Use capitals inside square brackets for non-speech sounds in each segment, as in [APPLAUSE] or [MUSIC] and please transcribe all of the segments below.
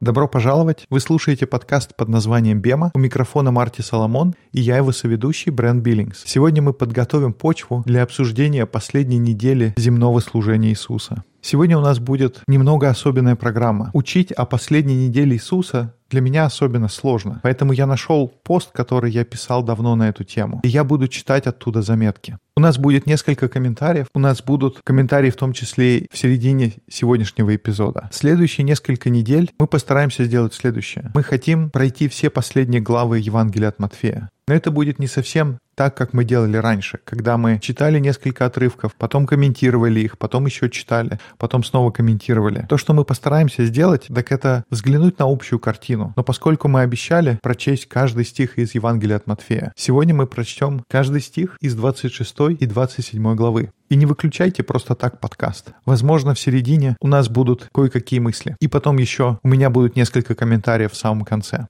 Добро пожаловать! Вы слушаете подкаст под названием «Бема». У микрофона Марти Соломон и я его соведущий Брэн Биллингс. Сегодня мы подготовим почву для обсуждения последней недели земного служения Иисуса. Сегодня у нас будет немного особенная программа. Учить о последней неделе Иисуса для меня особенно сложно. Поэтому я нашел пост, который я писал давно на эту тему. И я буду читать оттуда заметки. У нас будет несколько комментариев. У нас будут комментарии в том числе в середине сегодняшнего эпизода. Следующие несколько недель мы постараемся сделать следующее. Мы хотим пройти все последние главы Евангелия от Матфея. Но это будет не совсем так, как мы делали раньше, когда мы читали несколько отрывков, потом комментировали их, потом еще читали, потом снова комментировали. То, что мы постараемся сделать, так это взглянуть на общую картину. Но поскольку мы обещали прочесть каждый стих из Евангелия от Матфея, сегодня мы прочтем каждый стих из 26 и 27 главы. И не выключайте просто так подкаст. Возможно, в середине у нас будут кое-какие мысли. И потом еще у меня будут несколько комментариев в самом конце.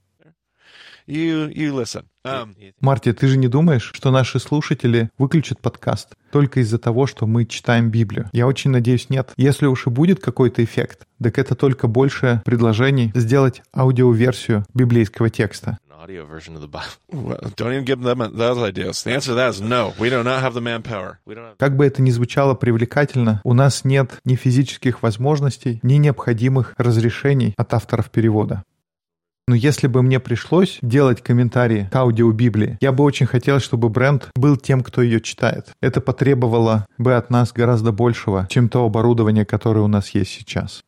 you. You listen. Um, Марти, ты же не думаешь, что наши слушатели выключат подкаст только из-за того, что мы читаем Библию? Я очень надеюсь, нет. Если уж и будет какой-то эффект, так это только больше предложений сделать аудиоверсию библейского текста. An audio version of the Bible. [LAUGHS] Well, don't even give them those ideas. The answer to that is no. We do not have the manpower. We don't have. Как бы это ни звучало привлекательно, у нас нет ни физических возможностей, ни необходимых разрешений от авторов перевода. Но если бы мне пришлось делать комментарии к аудиобиблии, я бы очень хотел, чтобы бренд был тем, кто ее читает. Это потребовало бы от нас гораздо большего, чем то оборудование, которое у нас есть сейчас.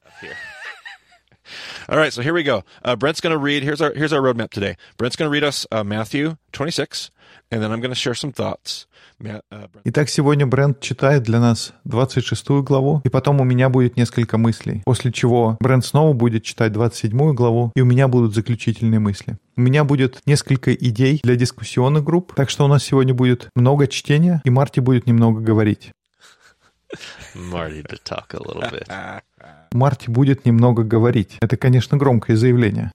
All right, so here we go. Uh, Brent's going to read. Here's our here's our roadmap today. Brent's going to read us uh, Matthew 26, and then I'm going to share some thoughts. Uh, Итак, сегодня Брент читает для нас 26 главу, и потом у меня будет несколько мыслей. После чего Брент снова будет читать 27 главу, и у меня будут заключительные мысли. У меня будет несколько идей для дискуссионных групп, так что у нас сегодня будет много чтения, и Марти будет немного говорить. Marty to talk a little bit. [LAUGHS] Марти будет немного говорить. Это, конечно, громкое заявление.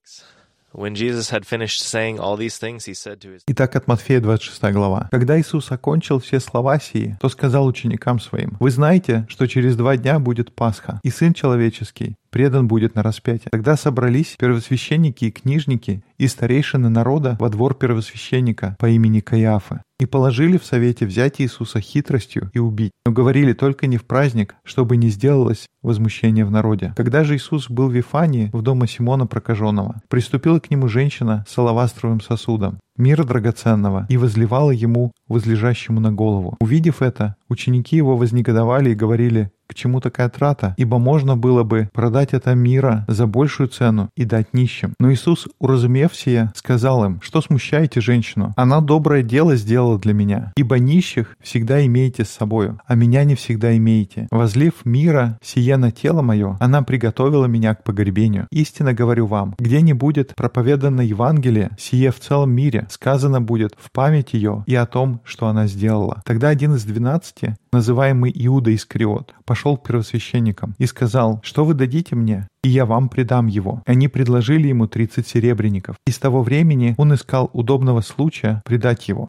Итак, от Матфея 26 глава. «Когда Иисус окончил все слова сии, то сказал ученикам своим, «Вы знаете, что через два дня будет Пасха, и Сын Человеческий предан будет на распятие». Тогда собрались первосвященники и книжники и старейшины народа во двор первосвященника по имени Каиафа и положили в совете взять Иисуса хитростью и убить. Но говорили только не в праздник, чтобы не сделалось возмущение в народе. Когда же Иисус был в Вифании, в дома Симона Прокаженного, приступила к нему женщина с алавастровым сосудом, мира драгоценного, и возливала ему, возлежащему на голову. Увидев это, ученики его вознегодовали и говорили, к чему такая трата? Ибо можно было бы продать это мира за большую цену и дать нищим. Но Иисус, уразумев сие, сказал им, что смущаете женщину? Она доброе дело сделала для меня. Ибо нищих всегда имеете с собою, а меня не всегда имеете. Возлив мира сие на тело мое, она приготовила меня к погребению. Истинно говорю вам, где не будет проповедано Евангелие, сие в целом мире, сказано будет в память ее и о том, что она сделала. Тогда один из двенадцати, называемый Иуда Искариот, пошел к первосвященникам и сказал, что вы дадите мне, и я вам предам его. Они предложили ему 30 серебряников. И с того времени он искал удобного случая предать его.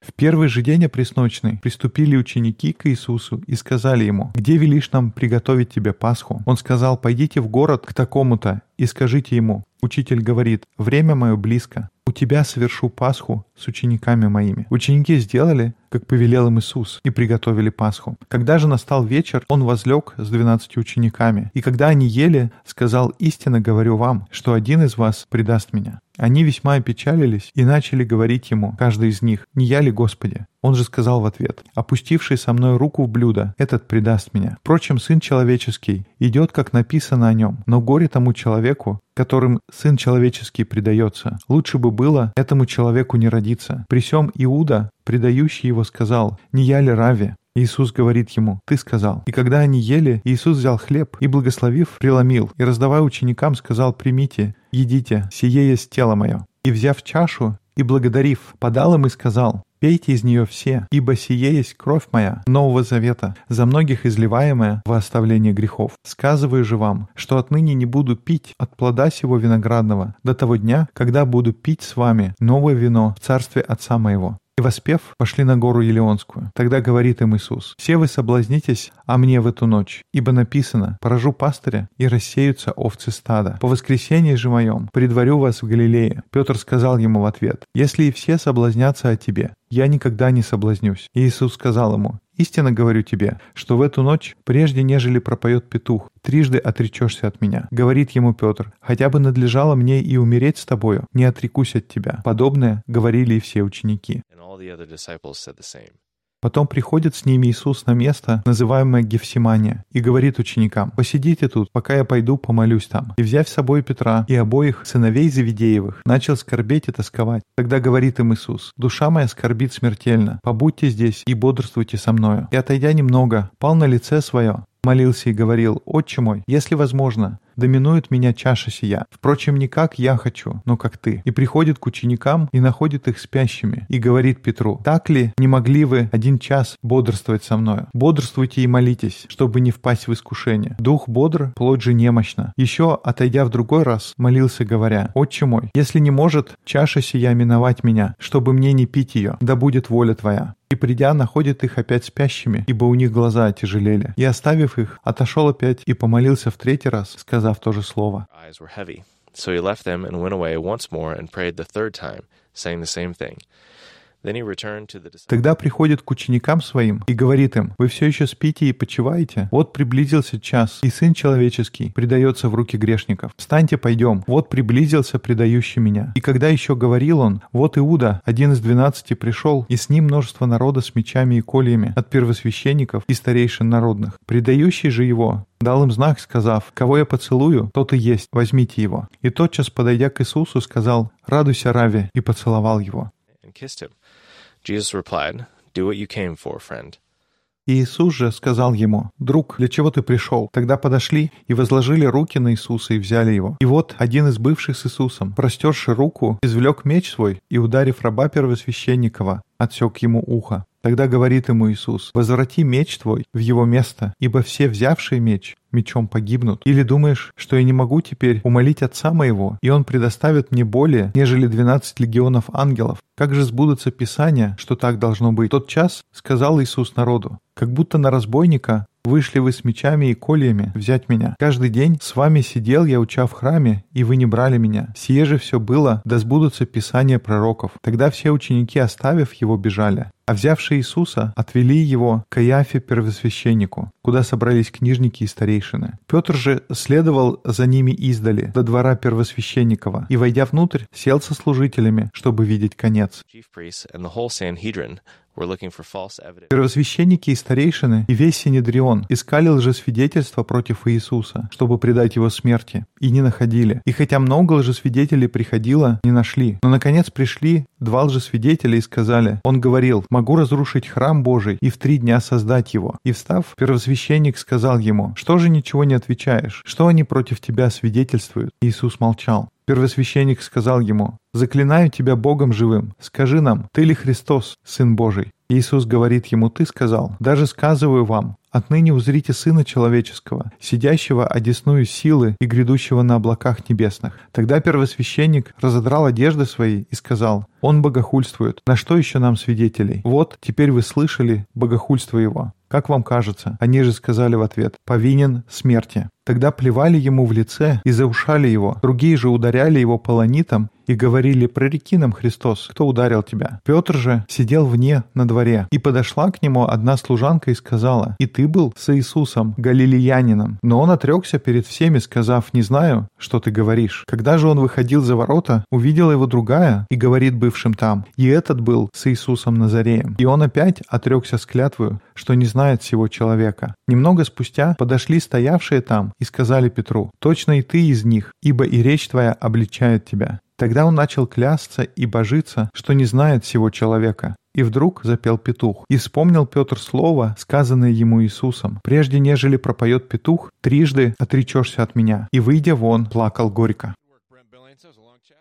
В первый же день опресночный приступили ученики к Иисусу и сказали ему, «Где велишь нам приготовить тебе Пасху?» Он сказал, «Пойдите в город к такому-то и скажите ему, Учитель говорит, «Время мое близко, у тебя совершу Пасху с учениками моими». Ученики сделали, как повелел им Иисус, и приготовили Пасху. Когда же настал вечер, он возлег с двенадцатью учениками. И когда они ели, сказал, «Истинно говорю вам, что один из вас предаст меня». Они весьма опечалились и начали говорить ему, каждый из них, «Не я ли, Господи?» Он же сказал в ответ, «Опустивший со мной руку в блюдо, этот предаст меня. Впрочем, Сын Человеческий идет, как написано о нем, но горе тому человеку, которым Сын Человеческий предается. Лучше бы было этому человеку не родиться». При сем Иуда, предающий его, сказал, «Не я ли Рави?» Иисус говорит ему, «Ты сказал». И когда они ели, Иисус взял хлеб и, благословив, преломил, и, раздавая ученикам, сказал, «Примите, едите, сие есть тело мое». И, взяв чашу и благодарив, подал им и сказал, «Пейте из нее все, ибо сие есть кровь моя, Нового Завета, за многих изливаемая во оставление грехов. Сказываю же вам, что отныне не буду пить от плода сего виноградного до того дня, когда буду пить с вами новое вино в царстве Отца моего». И воспев, пошли на гору Елеонскую. Тогда говорит им Иисус, «Все вы соблазнитесь, а мне в эту ночь, ибо написано, поражу пастыря, и рассеются овцы стада. По воскресенье же моем предварю вас в Галилее». Петр сказал ему в ответ, «Если и все соблазнятся о тебе, я никогда не соблазнюсь». Иисус сказал ему, Истинно говорю тебе, что в эту ночь, прежде нежели пропоет петух, трижды отречешься от меня. Говорит ему Петр, хотя бы надлежало мне и умереть с тобою, не отрекусь от тебя. Подобное говорили и все ученики. And all the other. Потом приходит с ними Иисус на место, называемое Гефсимания, и говорит ученикам, «Посидите тут, пока я пойду помолюсь там». И, взяв с собой Петра и обоих сыновей Завидеевых, начал скорбеть и тосковать. Тогда говорит им Иисус, «Душа моя скорбит смертельно, побудьте здесь и бодрствуйте со мною». И, отойдя немного, пал на лице свое, молился и говорил, «Отче мой, если возможно, доминует меня чаша сия. Впрочем, не как я хочу, но как ты». И приходит к ученикам и находит их спящими, и говорит Петру, «Так ли не могли вы один час бодрствовать со мною? Бодрствуйте и молитесь, чтобы не впасть в искушение. Дух бодр, плоть же немощна». Еще, отойдя в другой раз, молился, говоря, «Отче мой, если не может чаша сия миновать меня, чтобы мне не пить ее, да будет воля твоя». И придя, находит их опять спящими, ибо у них глаза отяжелели. И оставив их, отошел опять и помолился в третий раз, сказав то же слово. So he left them and went away once more and prayed the third time, saying the same thing. Тогда приходит к ученикам своим и говорит им, «Вы все еще спите и почиваете? Вот приблизился час, и Сын Человеческий предается в руки грешников. Встаньте, пойдем. Вот приблизился предающий меня». И когда еще говорил он, вот Иуда, один из двенадцати, пришел, и с ним множество народа с мечами и кольями от первосвященников и старейшин народных. Предающий же его дал им знак, сказав, «Кого я поцелую, тот и есть, возьмите его». И тотчас, подойдя к Иисусу, сказал, «Радуйся, Рави», и поцеловал его. Jesus replied, Do what you came for, friend. Иисус же сказал ему, «Друг, для чего ты пришел?» Тогда подошли и возложили руки на Иисуса и взяли его. И вот один из бывших с Иисусом, простерши руку, извлек меч свой и, ударив раба первосвященникова, отсек ему ухо. Тогда говорит ему Иисус, «Возврати меч твой в его место, ибо все взявшие меч мечом погибнут. Или думаешь, что я не могу теперь умолить Отца моего, и Он предоставит мне более, нежели двенадцать легионов ангелов? Как же сбудутся Писания, что так должно быть? В тот час сказал Иисус народу, как будто на разбойника Вышли вы с мечами и кольями взять меня. Каждый день с вами сидел я, уча в храме, и вы не брали меня. Сие же все было, да сбудутся писания пророков. Тогда все ученики, оставив его, бежали. А взявшие Иисуса, отвели его к Каяфе первосвященнику, куда собрались книжники и старейшины. Петр же следовал за ними издали, до двора первосвященникова, и, войдя внутрь, сел со служителями, чтобы видеть конец. Первосвященники и старейшины и весь Синедрион искали лжесвидетельства против Иисуса, чтобы предать его смерти, и не находили. И хотя много лжесвидетелей приходило, не нашли. Но, наконец, пришли два лжесвидетеля и сказали, «Он говорил, могу разрушить храм Божий и в три дня создать его». И встав, первосвященник сказал ему, «Что же ничего не отвечаешь? Что они против тебя свидетельствуют?» Иисус молчал. Первосвященник сказал ему, «Заклинаю тебя Богом живым, скажи нам, ты ли Христос, Сын Божий?» Иисус говорит ему, «Ты сказал, даже сказываю вам, отныне узрите Сына Человеческого, сидящего одесную силы и грядущего на облаках небесных». Тогда первосвященник разодрал одежды свои и сказал, «Он богохульствует, на что еще нам свидетелей? Вот, теперь вы слышали богохульство его». Как вам кажется? Они же сказали в ответ, повинен смерти. Тогда плевали ему в лице и заушали его. Другие же ударяли его полонитом и говорили, прореки нам, Христос, кто ударил тебя? Петр же сидел вне на дворе. И подошла к нему одна служанка и сказала, и ты был с Иисусом, галилеянином. Но он отрекся перед всеми, сказав, не знаю, что ты говоришь. Когда же он выходил за ворота, увидела его другая и говорит бывшим там, и этот был с Иисусом Назареем. И он опять отрекся с клятвою, что не знает всего человека. Немного спустя подошли стоявшие там и сказали Петру, «Точно и ты из них, ибо и речь твоя обличает тебя». Тогда он начал клясться и божиться, что не знает всего человека. И вдруг запел петух. И вспомнил Петр слово, сказанное ему Иисусом. «Прежде нежели пропоет петух, трижды отречешься от меня». И, выйдя вон, плакал горько.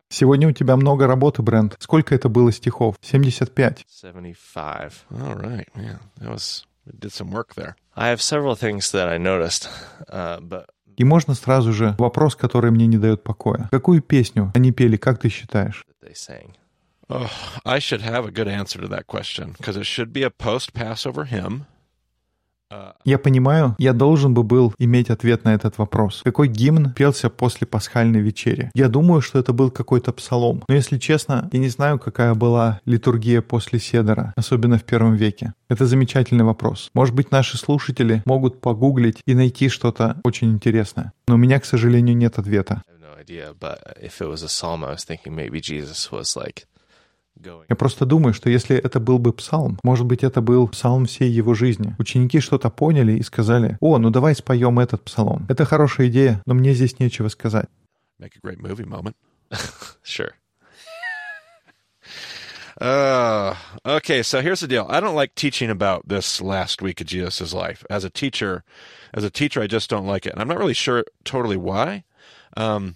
Сегодня у тебя много работы, Брент. Сколько это было стихов? 75. 75. All right, man. That was we did some work there. I have several things that I noticed, [LAUGHS] uh, but И можно сразу же вопрос, который мне не дает покоя. Какую песню они пели, как ты считаешь? that they sang. Oh, I should have a good answer to that question because it should be a post Passover hymn. Я понимаю, я должен бы был иметь ответ на этот вопрос. Какой гимн пелся после пасхальной вечери? Я думаю, что это был какой-то псалом. Но если честно, я не знаю, какая была литургия после Седора, особенно в первом веке. Это замечательный вопрос. Может быть, наши слушатели могут погуглить и найти что-то очень интересное. Но у меня, к сожалению, нет ответа. idea, but if it was a psalm, I was thinking maybe Jesus was like. Я просто думаю, что если это был бы псалм, может быть, это был псалм всей его жизни. Ученики что-то поняли и сказали, о, ну давай споем этот псалом. Это хорошая идея, но мне здесь нечего сказать. Make a great movie moment. Sure. Uh, okay, so here's the deal. I don't like teaching about this last week of Jesus' life. As a teacher, as a teacher, I just don't like it. And I'm not really sure totally why. Um,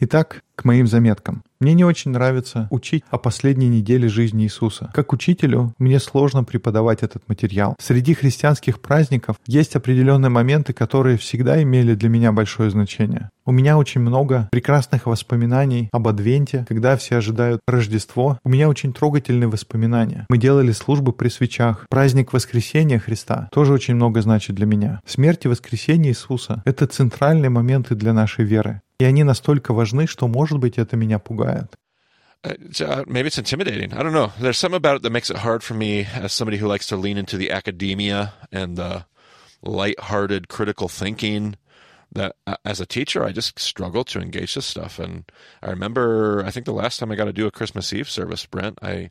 Итак, к моим заметкам. Мне не очень нравится учить о последней неделе жизни Иисуса. Как учителю, мне сложно преподавать этот материал. Среди христианских праздников есть определенные моменты, которые всегда имели для меня большое значение. У меня очень много прекрасных воспоминаний об Адвенте, когда все ожидают Рождество. У меня очень трогательные воспоминания. Мы делали службы при свечах. Праздник Воскресения Христа тоже очень много значит для меня. Смерть и воскресение Иисуса — это центральные моменты для нашей веры. И они настолько важны, что, может быть, это меня пугает. Uh, it's, uh, maybe it's intimidating. I don't know. There's something about it that makes it hard for me as somebody who likes to lean into the academia and the light-hearted critical thinking. That uh, as a teacher, I just struggle to engage this stuff. And I remember, I think the last time I got to do a Christmas Eve service, Brent, I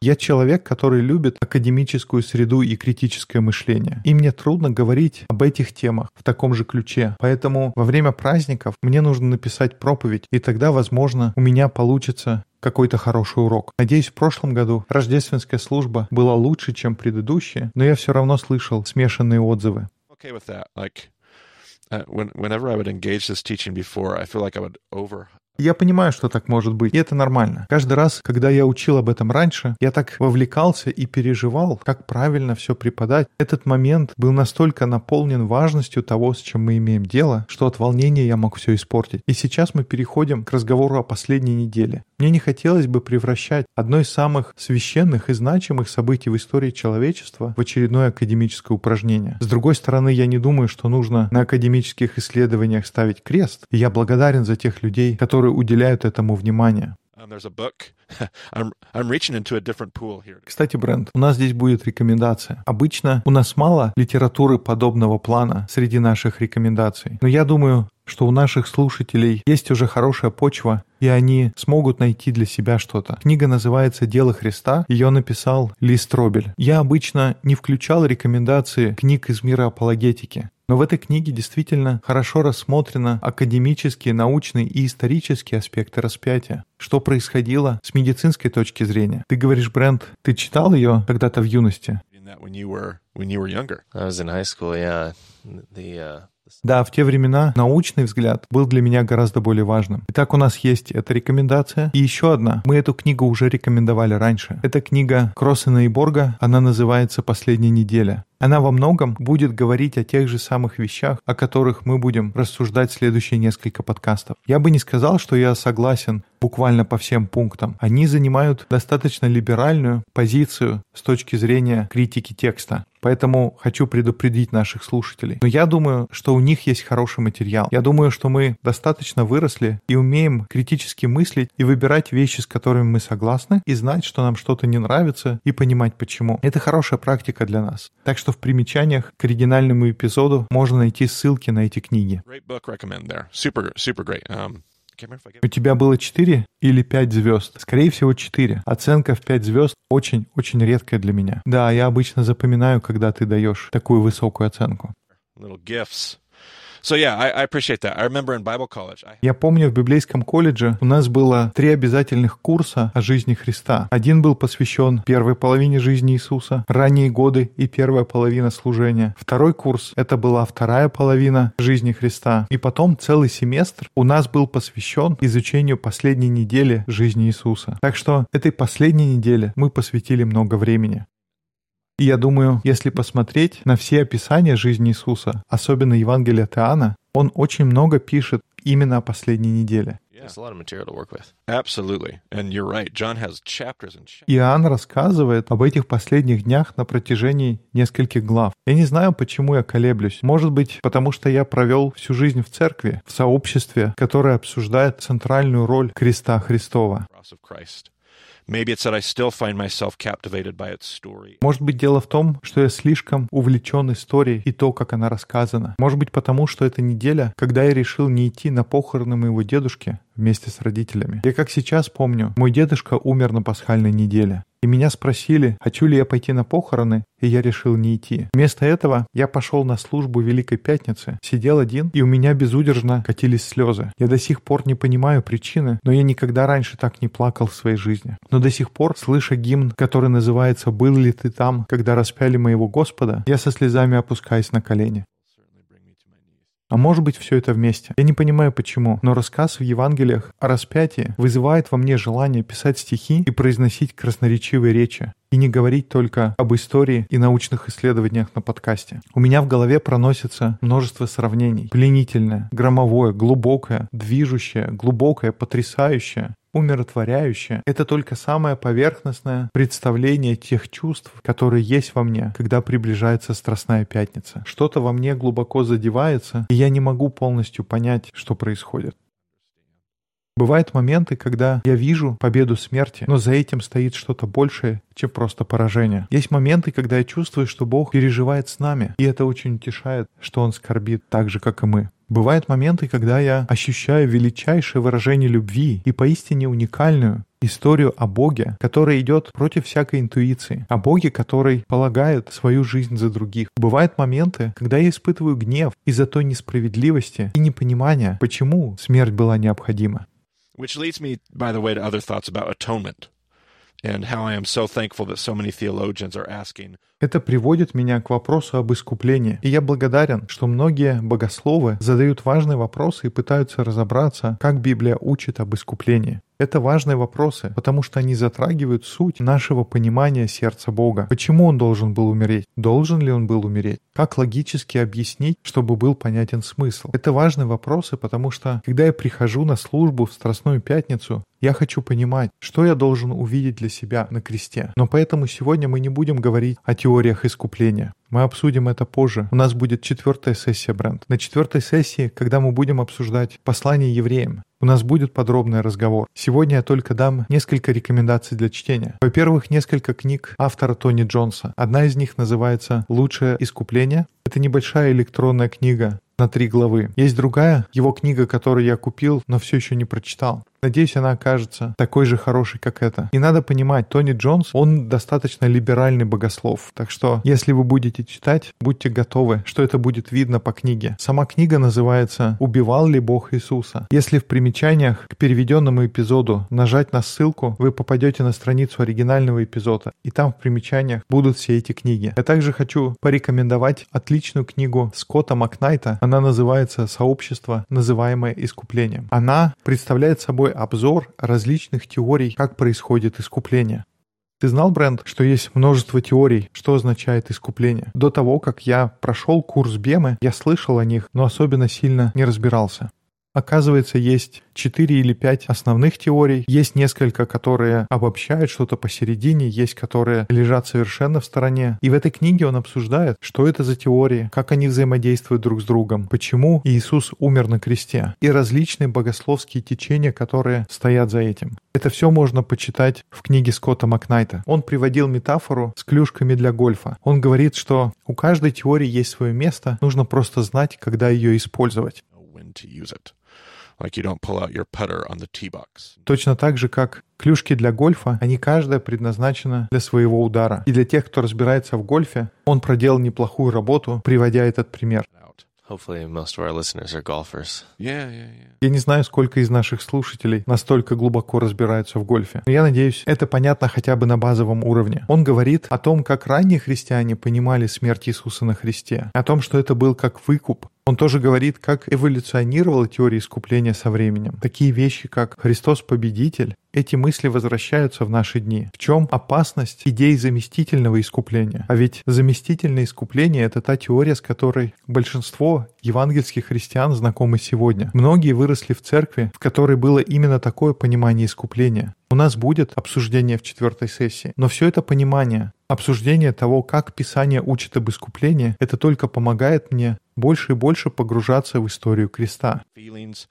Я человек, который любит академическую среду и критическое мышление. И мне трудно говорить об этих темах в таком же ключе. Поэтому во время праздников мне нужно написать проповедь, и тогда, возможно, у меня получится какой-то хороший урок. Надеюсь, в прошлом году рождественская служба была лучше, чем предыдущая, но я все равно слышал смешанные отзывы. okay with that. Like uh, when, whenever I would engage this teaching before, I feel like I would over Я понимаю, что так может быть, и это нормально. Каждый раз, когда я учил об этом раньше, я так вовлекался и переживал, как правильно все преподать. Этот момент был настолько наполнен важностью того, с чем мы имеем дело, что от волнения я мог все испортить. И сейчас мы переходим к разговору о последней неделе. Мне не хотелось бы превращать одно из самых священных и значимых событий в истории человечества в очередное академическое упражнение. С другой стороны, я не думаю, что нужно на академических исследованиях ставить крест. И я благодарен за тех людей, которые уделяют этому внимание. Um. [LAUGHS] Кстати, Брент, у нас здесь будет рекомендация. Обычно у нас мало литературы подобного плана среди наших рекомендаций. Но я думаю, что у наших слушателей есть уже хорошая почва, и они смогут найти для себя что-то. Книга называется «Дело Христа». Ее написал Ли Стробель. Я обычно не включал рекомендации книг из мира апологетики. Но в этой книге действительно хорошо рассмотрено академические, научные и исторические аспекты распятия. Что происходило с медицинской точки зрения? Ты говоришь, Брент, ты читал ее когда-то в юности? When you were when you were younger. I was in high school, yeah. The uh, Да, в те времена научный взгляд был для меня гораздо более важным. Итак, у нас есть эта рекомендация. И еще одна. Мы эту книгу уже рекомендовали раньше. Это книга Кроссена и Борга. Она называется «Последняя неделя». Она во многом будет говорить о тех же самых вещах, о которых мы будем рассуждать следующие несколько подкастов. Я бы не сказал, что я согласен буквально по всем пунктам. Они занимают достаточно либеральную позицию с точки зрения критики текста. Поэтому хочу предупредить наших слушателей. Но я думаю, что у них есть хороший материал. Я думаю, что мы достаточно выросли и умеем критически мыслить и выбирать вещи, с которыми мы согласны, и знать, что нам что-то не нравится, и понимать почему. Это хорошая практика для нас. Так что в примечаниях к оригинальному эпизоду можно найти ссылки на эти книги. Super super great. Um, У тебя было 4 или 5 звезд? Скорее всего, 4. Оценка в 5 звезд очень-очень редкая для меня. Да, я обычно запоминаю, когда ты даешь такую высокую оценку. little gifts. So yeah, I, I appreciate that. I remember in Bible college, I Я помню, в библейском колледже у нас было три обязательных курса о жизни Христа. Один был посвящен первой половине жизни Иисуса, ранние годы и первая половина служения. Второй курс — это была вторая половина жизни Христа. И потом целый семестр у нас был посвящен изучению последней недели жизни Иисуса. Так что этой последней неделе мы посвятили много времени. И я думаю, если посмотреть на все описания жизни Иисуса, особенно Евангелие от Иоанна, он очень много пишет именно о последней неделе. Иоанн рассказывает об этих последних днях на протяжении нескольких глав. Я не знаю, почему я колеблюсь. Может быть, потому что я провел всю жизнь в церкви, в сообществе, которое обсуждает центральную роль креста Христова. Может быть, дело в том, что я слишком увлечен историей и то, как она рассказана. Может быть, потому что это неделя, когда я решил не идти на похороны моего дедушки вместе с родителями. Я как сейчас помню, мой дедушка умер на пасхальной неделе. И меня спросили, хочу ли я пойти на похороны, и я решил не идти. Вместо этого я пошел на службу Великой Пятницы, сидел один, и у меня безудержно катились слезы. Я до сих пор не понимаю причины, но я никогда раньше так не плакал в своей жизни. Но до сих пор, слыша гимн, который называется «Был ли ты там, когда распяли моего Господа?», я со слезами опускаюсь на колени. А может быть, все это вместе. Я не понимаю почему, но рассказ в Евангелиях о распятии вызывает во мне желание писать стихи и произносить красноречивые речи. И не говорить только об истории и научных исследованиях на подкасте. У меня в голове проносится множество сравнений. Пленительное, громовое, глубокое, движущее, глубокое, потрясающее умиротворяющее — это только самое поверхностное представление тех чувств, которые есть во мне, когда приближается Страстная Пятница. Что-то во мне глубоко задевается, и я не могу полностью понять, что происходит. Бывают моменты, когда я вижу победу смерти, но за этим стоит что-то большее, чем просто поражение. Есть моменты, когда я чувствую, что Бог переживает с нами, и это очень утешает, что Он скорбит так же, как и мы. Бывают моменты, когда я ощущаю величайшее выражение любви и поистине уникальную историю о Боге, которая идет против всякой интуиции, о Боге, который полагает свою жизнь за других. Бывают моменты, когда я испытываю гнев из-за той несправедливости и непонимания, почему смерть была необходима. Which leads me, by the way, to other thoughts about atonement Это приводит меня к вопросу об искуплении. И я благодарен, что многие богословы задают важные вопросы и пытаются разобраться, как Библия учит об искуплении. Это важные вопросы, потому что они затрагивают суть нашего понимания сердца Бога. Почему Он должен был умереть? Должен ли Он был умереть? Как логически объяснить, чтобы был понятен смысл? Это важные вопросы, потому что, когда я прихожу на службу в Страстную Пятницу, я хочу понимать, что я должен увидеть для себя на кресте. Но поэтому сегодня мы не будем говорить о теориях искупления. Мы обсудим это позже. У нас будет четвертая сессия, Бренд. На четвертой сессии, когда мы будем обсуждать послание евреям, у нас будет подробный разговор. Сегодня я только дам несколько рекомендаций для чтения. Во-первых, несколько книг автора Тони Джонса. Одна из них называется «Лучшее искупление». Это небольшая электронная книга на три главы. Есть другая, его книга, которую я купил, но все еще не прочитал. Надеюсь, она окажется такой же хорошей, как эта. И надо понимать, Тони Джонс, он достаточно либеральный богослов. Так что, если вы будете читать, будьте готовы, что это будет видно по книге. Сама книга называется «Убивал ли Бог Иисуса?». Если в примечаниях к переведенному эпизоду нажать на ссылку, вы попадете на страницу оригинального эпизода, и там в примечаниях будут все эти книги. Я также хочу порекомендовать отличную книгу Скотта Макнайта. Она называется «Сообщество, называемое искуплением». Она представляет собой обзор различных теорий, как происходит искупление. Ты знал, Бренд, что есть множество теорий, что означает искупление? До того, как я прошел курс Бемы, я слышал о них, но особенно сильно не разбирался. Оказывается, есть четыре или пять основных теорий, есть несколько, которые обобщают что-то посередине, есть которые лежат совершенно в стороне. И в этой книге он обсуждает, что это за теории, как они взаимодействуют друг с другом, почему Иисус умер на кресте и различные богословские течения, которые стоят за этим. Это все можно почитать в книге Скотта Макнайта. Он приводил метафору с клюшками для гольфа. Он говорит, что у каждой теории есть свое место, нужно просто знать, когда ее использовать. when to use it. Like you don't pull out your putter on the tee box. Точно так же, как клюшки для гольфа, они каждая предназначена для своего удара. И для тех, кто разбирается в гольфе, он проделал неплохую работу, приводя этот пример. Out. Hopefully, most of our listeners are golfers. Yeah, yeah, yeah. Я не знаю, сколько из наших слушателей настолько глубоко разбираются в гольфе. Но я надеюсь, это понятно хотя бы на базовом уровне. Он говорит о том, как ранние христиане понимали смерть Иисуса на Христе, о том, что это был как выкуп. Он тоже говорит, как эволюционировала теория искупления со временем. Такие вещи, как Христос победитель, эти мысли возвращаются в наши дни. В чем опасность идей заместительного искупления? А ведь заместительное искупление — это та теория, с которой большинство евангельских христиан знакомы сегодня. Многие выросли в церкви, в которой было именно такое понимание искупления. У нас будет обсуждение в четвертой сессии, но все это понимание, обсуждение того, как Писание учит об искуплении, это только помогает мне больше и больше погружаться в историю креста. feelings,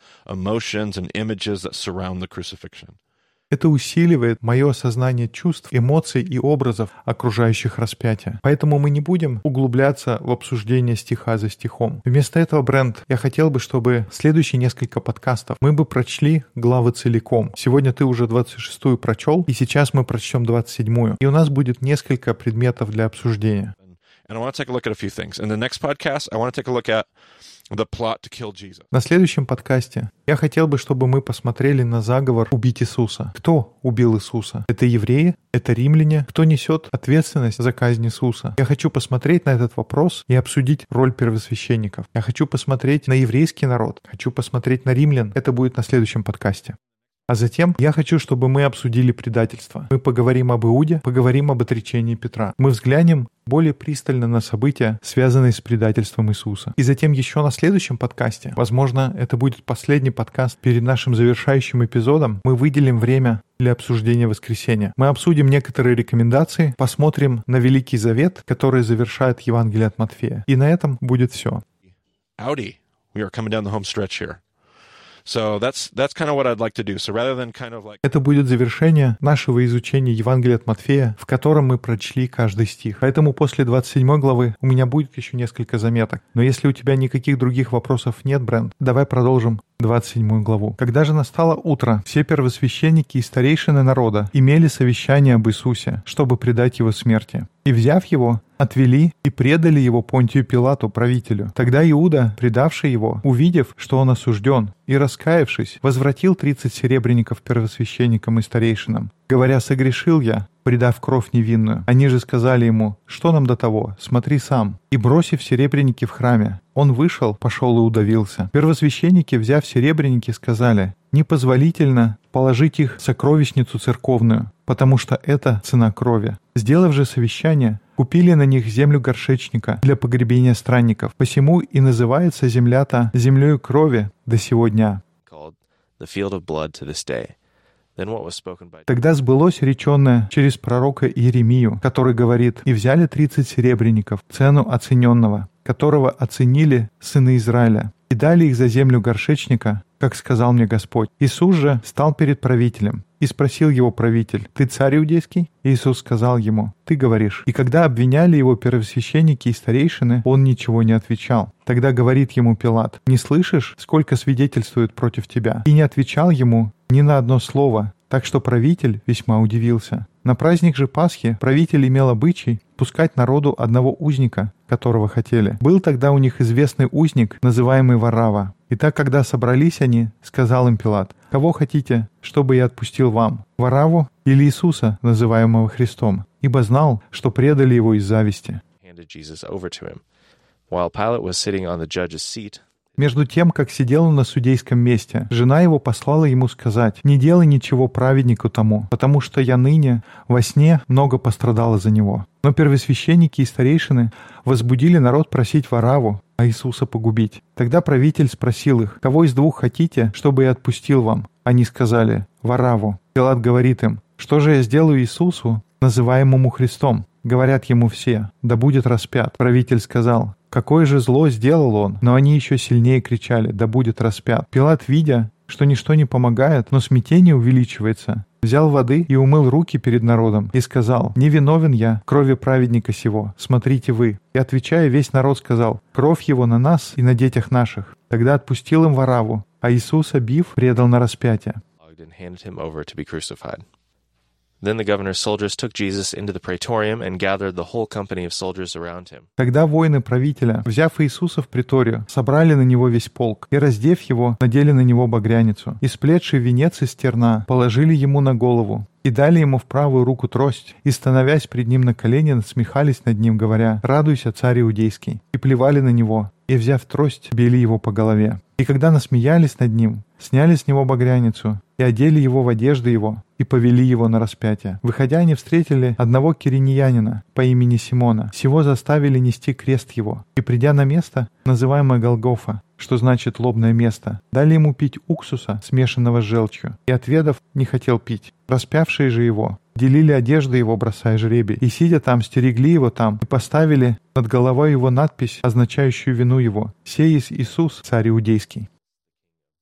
Это усиливает мое осознание чувств, эмоций и образов, окружающих распятия. Поэтому мы не будем углубляться в обсуждение стиха за стихом. Вместо этого, Брент, я хотел бы, чтобы следующие несколько подкастов мы бы прочли главы целиком. Сегодня ты уже 26-ю прочел, и сейчас мы прочтем 27-ю. И у нас будет несколько предметов для обсуждения. На следующем подкасте я хотел бы, чтобы мы посмотрели на заговор убить Иисуса. Кто убил Иисуса? Это евреи? Это римляне? Кто несет ответственность за казнь Иисуса? Я хочу посмотреть на этот вопрос и обсудить роль первосвященников. Я хочу посмотреть на еврейский народ. Хочу посмотреть на римлян. Это будет на следующем подкасте. А затем я хочу, чтобы мы обсудили предательство. Мы поговорим об Иуде, поговорим об отречении Петра. Мы взглянем более пристально на события, связанные с предательством Иисуса. И затем еще на следующем подкасте, возможно, это будет последний подкаст перед нашим завершающим эпизодом, мы выделим время для обсуждения воскресения. Мы обсудим некоторые рекомендации, посмотрим на Великий Завет, который завершает Евангелие от Матфея. И на этом будет все. Howdy. We are coming down the home stretch here. Это будет завершение нашего изучения Евангелия от Матфея, в котором мы прочли каждый стих. Поэтому после 27 главы у меня будет еще несколько заметок. Но если у тебя никаких других вопросов нет, Брент, давай продолжим 27 главу. Когда же настало утро, все первосвященники и старейшины народа имели совещание об Иисусе, чтобы предать его смерти. И, взяв его, отвели и предали его Понтию Пилату, правителю. Тогда Иуда, предавший его, увидев, что он осужден, и, раскаявшись, возвратил тридцать серебряников первосвященникам и старейшинам, говоря, «Согрешил я, предав кровь невинную». Они же сказали ему, «Что нам до того? Смотри сам». И, бросив серебряники в храме, он вышел, пошел и удавился. Первосвященники, взяв серебряники, сказали, «Непозволительно положить их в сокровищницу церковную, потому что это цена крови». Сделав же совещание, купили на них землю горшечника для погребения странников. Посему и называется земля-то землею крови до сего дня. Тогда сбылось реченное через пророка Иеремию, который говорит, «И взяли тридцать серебряников, цену оцененного, которого оценили сыны Израиля, и дали их за землю горшечника, как сказал мне Господь. Иисус же стал перед правителем, и спросил его правитель, «Ты царь иудейский?» Иисус сказал ему, «Ты говоришь». И когда обвиняли его первосвященники и старейшины, он ничего не отвечал. Тогда говорит ему Пилат, «Не слышишь, сколько свидетельствуют против тебя?» И не отвечал ему ни на одно слово, так что правитель весьма удивился. На праздник же Пасхи правитель имел обычай пускать народу одного узника, которого хотели. Был тогда у них известный узник, называемый Варава. И так, когда собрались они, сказал им Пилат, «Кого хотите, чтобы я отпустил вам, Вараву или Иисуса, называемого Христом?» Ибо знал, что предали его из зависти. While Pilate was sitting on the judge's seat, Между тем, как сидел он на судейском месте, жена его послала ему сказать, «Не делай ничего праведнику тому, потому что я ныне во сне много пострадала за него». Но первосвященники и старейшины возбудили народ просить Вараву, а Иисуса погубить. Тогда правитель спросил их, «Кого из двух хотите, чтобы я отпустил вам?» Они сказали, «Вараву». Пилат говорит им, «Что же я сделаю Иисусу, называемому Христом?» Говорят ему все, «Да будет распят». Правитель сказал, Какое же зло сделал он? Но они еще сильнее кричали, да будет распят. Пилат, видя, что ничто не помогает, но смятение увеличивается, взял воды и умыл руки перед народом и сказал, «Не виновен я крови праведника сего, смотрите вы». И отвечая, весь народ сказал, «Кровь его на нас и на детях наших». Тогда отпустил им Вараву, а Иисуса, бив, предал на распятие. Then the governor's soldiers took Jesus into the praetorium and gathered the whole company of soldiers around him. Тогда воины правителя, взяв Иисуса в приторию, собрали на него весь полк, и, раздев его, надели на него багряницу, и, сплетший венец из терна, положили ему на голову, и дали ему в правую руку трость, и, становясь пред ним на колени, насмехались над ним, говоря, «Радуйся, царь иудейский!» и плевали на него, и, взяв трость, били его по голове. И когда насмеялись над ним, сняли с него багряницу и одели его в одежды его, и повели его на распятие. Выходя, они встретили одного кириньянина по имени Симона. Всего заставили нести крест его. И придя на место, называемое Голгофа, что значит «лобное место», дали ему пить уксуса, смешанного с желчью, и, отведав, не хотел пить. Распявшие же его делили одежды его, бросая жребий, и, сидя там, стерегли его там, и поставили над головой его надпись, означающую вину его «Сеис Иисус, царь иудейский».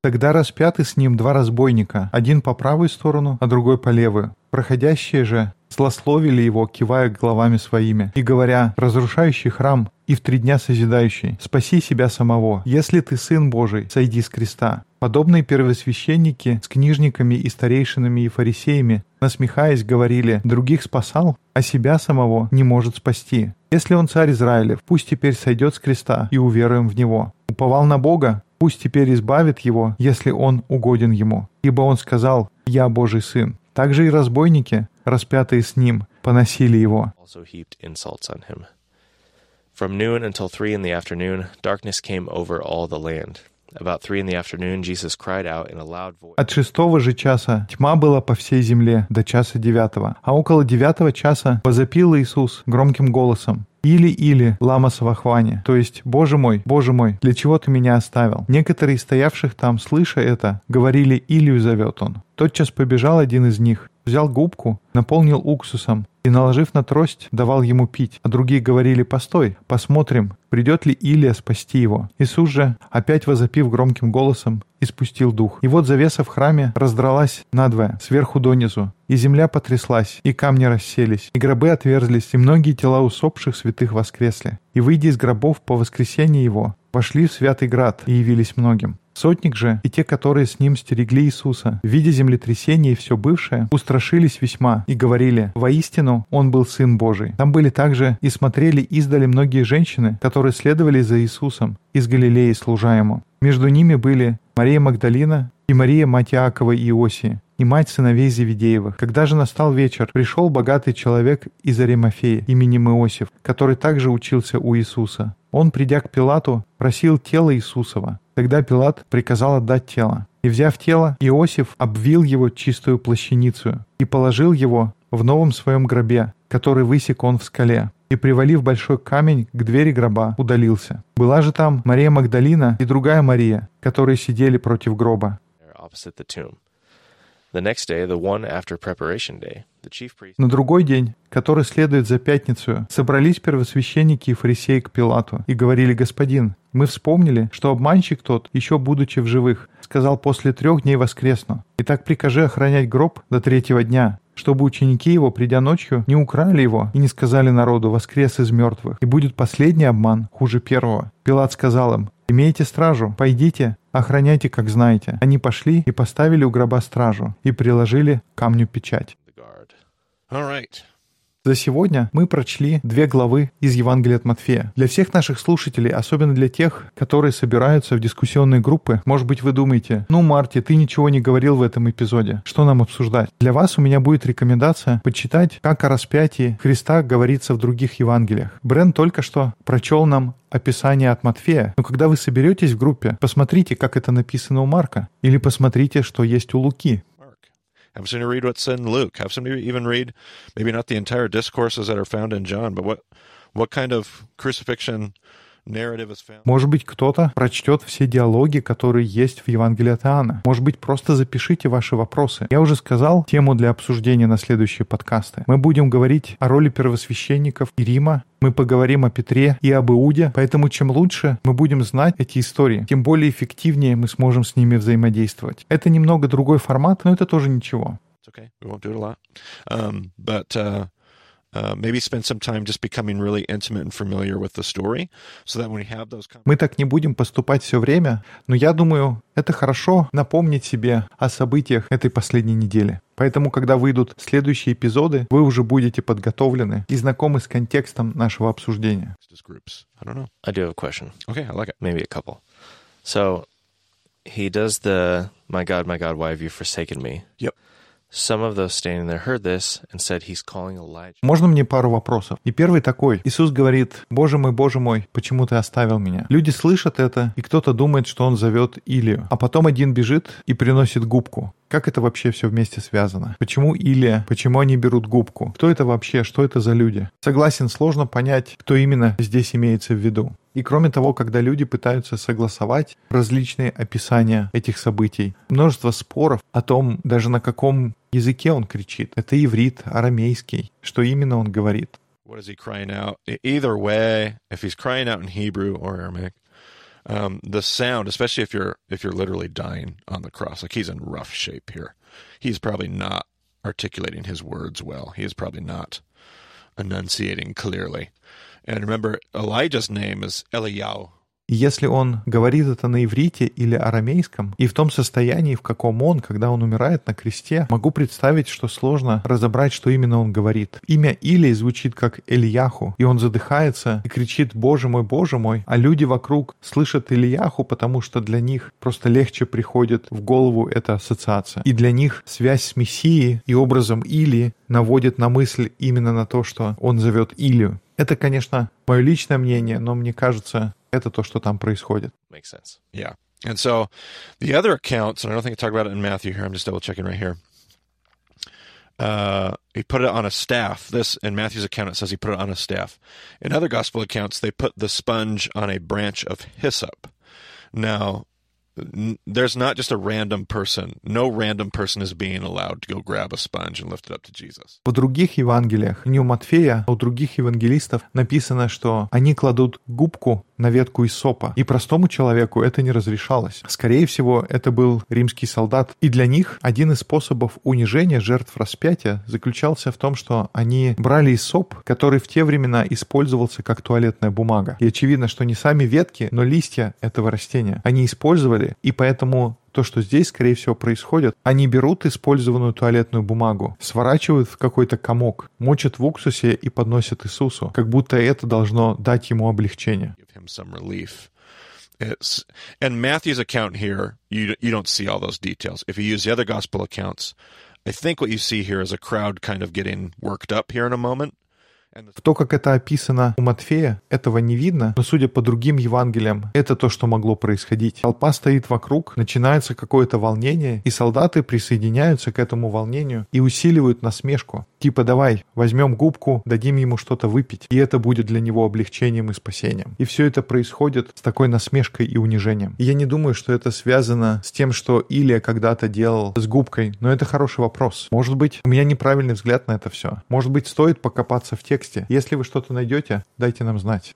Тогда распяты с ним два разбойника, один по правую сторону, а другой по левую. Проходящие же злословили его, кивая головами своими, и говоря, разрушающий храм и в три дня созидающий, спаси себя самого, если ты сын Божий, сойди с креста. Подобные первосвященники с книжниками и старейшинами и фарисеями, насмехаясь, говорили, других спасал, а себя самого не может спасти. Если он царь Израилев, пусть теперь сойдет с креста и уверуем в него. Уповал на Бога, Пусть теперь избавит его, если он угоден ему. Ибо он сказал, «Я Божий Сын». Также и разбойники, распятые с ним, поносили его. From noon until three in the afternoon, darkness came over all the land. About three in the afternoon, Jesus cried out in a loud voice. От шестого же часа тьма была по всей земле до часа девятого, а около девятого часа возопил Иисус громким голосом. Или-или, лама Савахвани, то есть, «Боже мой, Боже мой, для чего ты меня оставил?» Некоторые из стоявших там, слыша это, говорили «Илью зовет он». Тотчас побежал один из них, взял губку, наполнил уксусом и, наложив на трость, давал ему пить. А другие говорили, «Постой, посмотрим, придет ли Илия спасти его». Иисус же, опять возопив громким голосом, испустил дух. И вот завеса в храме раздралась надвое, сверху донизу, и земля потряслась, и камни расселись, и гробы отверзлись, и многие тела усопших святых воскресли. И, выйдя из гробов по воскресенье его, вошли в святый град и явились многим. Сотник же и те, которые с ним стерегли Иисуса, видя землетрясение и все бывшее, устрашились весьма и говорили, «Воистину, он был Сын Божий». Там были также и смотрели издали многие женщины, которые следовали за Иисусом из Галилеи, служа ему. Между ними были Мария Магдалина и Мария, мать Иакова и Иосии, и мать сыновей Зеведеевых. Когда же настал вечер, пришел богатый человек из Аримафея именем Иосиф, который также учился у Иисуса. Он, придя к Пилату, просил тело Иисусова. Тогда Пилат приказал отдать тело. И, взяв тело, Иосиф обвил его чистую плащаницу и положил его в новом своем гробе, который высек он в скале. И, привалив большой камень к двери гроба, удалился. Была же там Мария Магдалина и другая Мария, которые сидели против гроба. Opposite the tomb. На другой день, который следует за пятницу, собрались первосвященники и фарисеи к Пилату и говорили, «Господин, мы вспомнили, что обманщик тот, еще будучи в живых, сказал, после трех дней воскресну. Итак, прикажи охранять гроб до третьего дня, чтобы ученики его, придя ночью, не украли его и не сказали народу «воскрес из мертвых». И будет последний обман, хуже первого. Пилат сказал им, «Имейте стражу, пойдите, охраняйте, как знаете». Они пошли и поставили у гроба стражу и приложили камню печать. За сегодня мы прочли две главы из Евангелия от Матфея. Для всех наших слушателей, особенно для тех, которые собираются в дискуссионные группы, может быть, вы думаете, ну, Марти, ты ничего не говорил в этом эпизоде, что нам обсуждать? Для вас у меня будет рекомендация почитать, как о распятии Христа говорится в других Евангелиях. Брен только что прочел нам описание от Матфея. Но когда вы соберетесь в группе, посмотрите, как это написано у Марка, или посмотрите, что есть у Луки. Have somebody read what's in Luke. Have somebody even read maybe not the entire discourses that are found in John, but what what kind of crucifixion. Может быть, кто-то прочтет все диалоги, которые есть в Евангелии от Иоанна. Может быть, просто запишите ваши вопросы. Я уже сказал тему для обсуждения на следующие подкасты. Мы будем говорить о роли первосвященников и Рима. Мы поговорим о Петре и об Иуде. Поэтому чем лучше мы будем знать эти истории, тем более эффективнее мы сможем с ними взаимодействовать. Это немного другой формат, но это тоже ничего. Okay. We won't do it a lot. Um, but uh, Мы так не будем поступать все время, но я думаю, это хорошо напомнить себе о событиях этой последней недели. Поэтому, когда выйдут следующие эпизоды, вы уже будете подготовлены и знакомы с контекстом нашего обсуждения. as groups. I don't know. I do have a question, Okay, I like it. maybe a couple. So he does the, My God, my God, why have you forsaken me? Yep. Можно мне пару вопросов? И первый такой. Иисус говорит, «Боже мой, Боже мой, почему ты оставил меня?» Люди слышат это, и кто-то думает, что он зовет Илию. А потом один бежит и приносит губку. Как это вообще все вместе связано? Почему Илия? Почему они берут губку? Кто это вообще? Что это за люди? Согласен, сложно понять, кто именно здесь имеется в виду. И кроме того, когда люди пытаются согласовать различные описания этих событий, множество споров о том, даже на каком языке он кричит. Это иврит, арамейский, что именно он говорит. What is he crying out? E- Either way, if he's crying out in Hebrew or Aramaic, um, the sound, especially if you're if you're literally dying on the cross, like he's in rough shape here. He's probably not articulating his words well. He is probably not enunciating clearly. And remember, Elijah's name is Eliyahu. Если он говорит это на иврите или арамейском, и в том состоянии, в каком он, когда он умирает на кресте, могу представить, что сложно разобрать, что именно он говорит. Имя Илии звучит как Ильяху, и он задыхается и кричит «Боже мой, Боже мой!», а люди вокруг слышат Ильяху, потому что для них просто легче приходит в голову эта ассоциация. И для них связь с Мессией и образом Илии наводит на мысль именно на то, что он зовет Илию. Это, конечно, мое личное мнение, но мне кажется, это то, что там происходит. Makes sense. Yeah. And so the other accounts, and I don't think I talked about it in Matthew here, I'm just double checking right here. Uh, he put it on a staff. This in Matthew's account it says he put it on a staff. In other gospel accounts, they put the sponge on a branch of hyssop. Now, n- there's not just a random person. No random person is being allowed to go grab a sponge and lift it up to Jesus. В других Евангелиях, не у Матфея, а у других евангелистов написано, что они кладут губку на ветку из сопа, и простому человеку это не разрешалось. Скорее всего, это был римский солдат, и для них один из способов унижения жертв распятия заключался в том, что они брали из соп, который в те времена использовался как туалетная бумага. И очевидно, что не сами ветки, но листья этого растения они использовали, и поэтому то, что здесь, скорее всего, происходит, они берут использованную туалетную бумагу, сворачивают в какой-то комок, мочат в уксусе и подносят Иисусу, как будто это должно дать ему облегчение. Him some relief. It's and Matthew's account here, you you don't see all those details. If you use the other gospel accounts, I think what you see here is a crowd kind of getting worked up here in a moment. То, как это описано у Матфея, этого не видно, но судя по другим Евангелиям, это то, что могло происходить. Толпа стоит вокруг, начинается какое-то волнение, и солдаты присоединяются к этому волнению и усиливают насмешку. Типа давай, возьмем губку, дадим ему что-то выпить, и это будет для него облегчением и спасением. И все это происходит с такой насмешкой и унижением. И я не думаю, что это связано с тем, что Илия когда-то делал с губкой, но это хороший вопрос. Может быть, у меня неправильный взгляд на это все. Может быть, стоит покопаться в тексте. Если вы что-то найдете, дайте нам знать.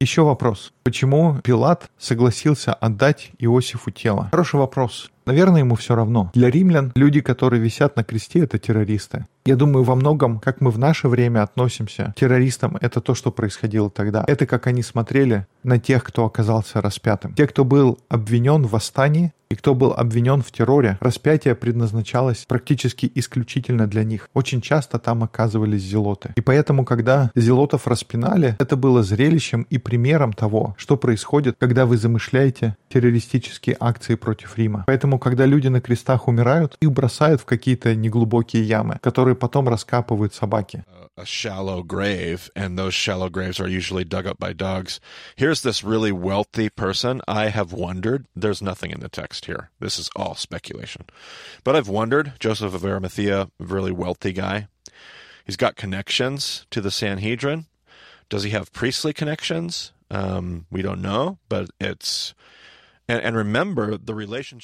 Еще вопрос. Почему Пилат согласился отдать Иосифу тело? Хороший вопрос. Наверное, ему все равно. Для римлян люди, которые висят на кресте, это террористы. Я думаю, во многом, как мы в наше время относимся к террористам, это то, что происходило тогда. Это как они смотрели на тех, кто оказался распятым. Те, кто был обвинен в восстании, и кто был обвинен в терроре, распятие предназначалось практически исключительно для них. Очень часто там оказывались зелоты. И поэтому, когда зелотов распинали, это было зрелищем и примером того, что происходит, когда вы замышляете террористические акции против Рима. Поэтому, когда люди на крестах умирают, их бросают в какие-то неглубокие ямы, которые потом раскапывают собаки. a shallow grave, and those shallow graves are usually dug up by dogs. Here's this really wealthy person. I have wondered, there's nothing in the text here. This is all speculation. But I've wondered, Joseph of Arimathea, really wealthy guy. He's got connections to the Sanhedrin. Does he have priestly connections? Um, we don't know, but it's.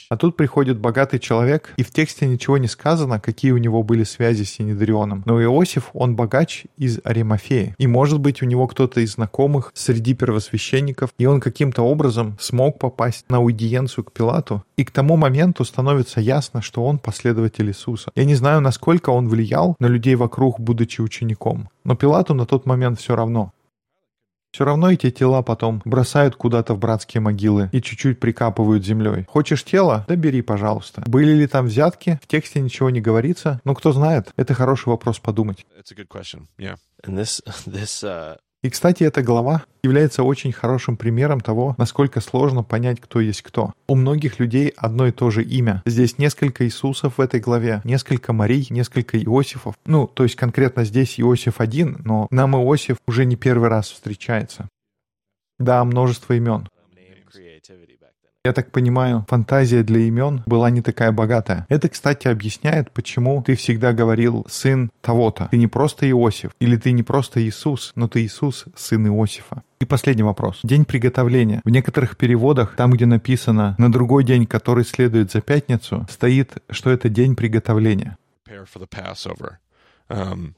А тут приходит богатый человек, и в тексте ничего не сказано, какие у него были связи с Синедрионом. Но Иосиф, он богач из Аримафеи. И может быть у него кто-то из знакомых среди первосвященников, и он каким-то образом смог попасть на аудиенцию к Пилату. И к тому моменту становится ясно, что он последователь Иисуса. Я не знаю, насколько он влиял на людей вокруг, будучи учеником. Но Пилату на тот момент все равно. Все равно эти тела потом бросают куда-то в братские могилы и чуть-чуть прикапывают землей. Хочешь тело? Да бери, пожалуйста. Были ли там взятки? В тексте ничего не говорится. Ну, кто знает. Это хороший вопрос подумать. It's a good question. Yeah. And this [LAUGHS] this uh, И, кстати, эта глава является очень хорошим примером того, насколько сложно понять, кто есть кто. У многих людей одно и то же имя. Здесь несколько Иисусов в этой главе, несколько Марий, несколько Иосифов. Ну, то есть конкретно здесь Иосиф один, но нам Иосиф уже не первый раз встречается. Да, множество имен. Я так понимаю, фантазия для имен была не такая богатая. Это, кстати, объясняет, почему ты всегда говорил «сын того-то». Ты не просто Иосиф, или ты не просто Иисус, но ты Иисус, сын Иосифа. И последний вопрос. День приготовления. В некоторых переводах, там, где написано «на другой день, который следует за пятницу», стоит, что это день приготовления. Um,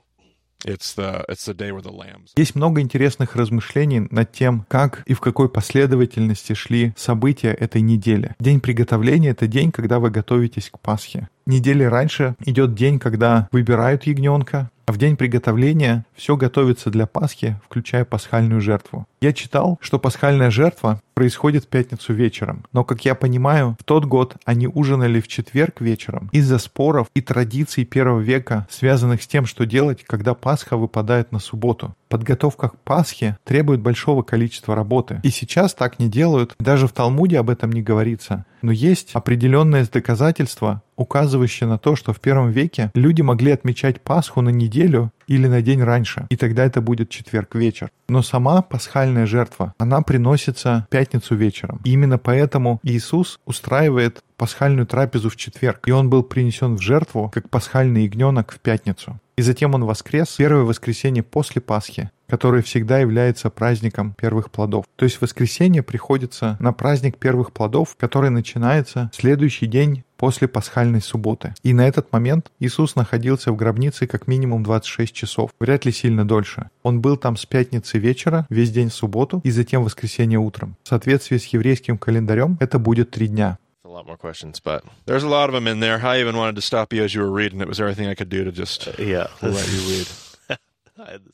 Есть много интересных размышлений над тем, как и в какой последовательности шли события этой недели. День приготовления — это день, когда вы готовитесь к Пасхе. Недели раньше идет день, когда выбирают ягненка, а в день приготовления все готовится для Пасхи, включая пасхальную жертву. Я читал, что пасхальная жертва происходит в пятницу вечером. Но, как я понимаю, в тот год они ужинали в четверг вечером из-за споров и традиций первого века, связанных с тем, что делать, когда Пасха выпадает на субботу. Подготовка к Пасхе требует большого количества работы. И сейчас так не делают, даже в Талмуде об этом не говорится. Но есть определенное доказательство, указывающее на то, что в первом веке люди могли отмечать Пасху на неделю или на день раньше, и тогда это будет четверг вечер. Но сама пасхальная жертва, она приносится пятницу вечером. И именно поэтому Иисус устраивает пасхальную трапезу в четверг, и он был принесен в жертву, как пасхальный ягненок в пятницу. И затем он воскрес первое воскресенье после Пасхи, которое всегда является праздником первых плодов. То есть воскресенье приходится на праздник первых плодов, который начинается в следующий день после пасхальной субботы. И на этот момент Иисус находился в гробнице как минимум 26 часов, вряд ли сильно дольше. Он был там с пятницы вечера, весь день в субботу и затем в воскресенье утром. В соответствии с еврейским календарем это будет три дня. A lot more questions, but There's a lot of them in there. I even wanted to stop you as you were reading. It was everything I could do to just yeah. let you read.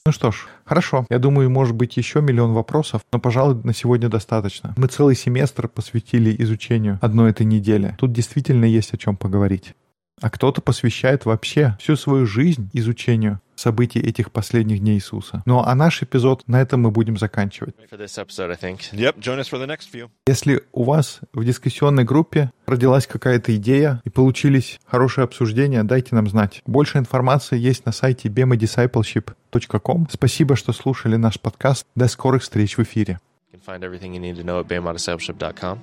Ну что ж, хорошо. Я думаю, может быть еще миллион вопросов, но, пожалуй, на сегодня достаточно. Мы целый семестр посвятили изучению одной этой недели. Тут действительно есть о чем поговорить. А кто-то посвящает вообще всю свою жизнь изучению событий этих последних дней Иисуса. Ну а наш эпизод на этом мы будем заканчивать. Если у вас в дискуссионной группе родилась какая-то идея и получились хорошие обсуждения, дайте нам знать. Больше информации есть на сайте bemadiscipleship.com. Спасибо, что слушали наш подкаст. До скорых встреч в эфире. You can find everything you need to know at BamaDiscipleship.com.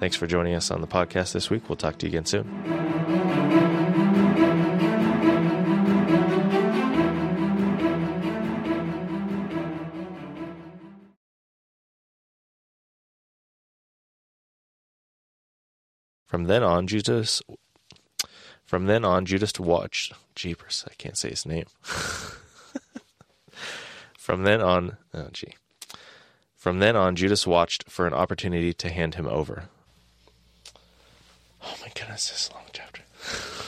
Thanks for joining us on the podcast this week. We'll talk to you again soon. From then on, Judas. From then on, Judas watched. Jeepers, I can't say his name. [LAUGHS] From then on, oh gee. From then on, Judas watched for an opportunity to hand him over. Oh my goodness, this is long chapter. [LAUGHS]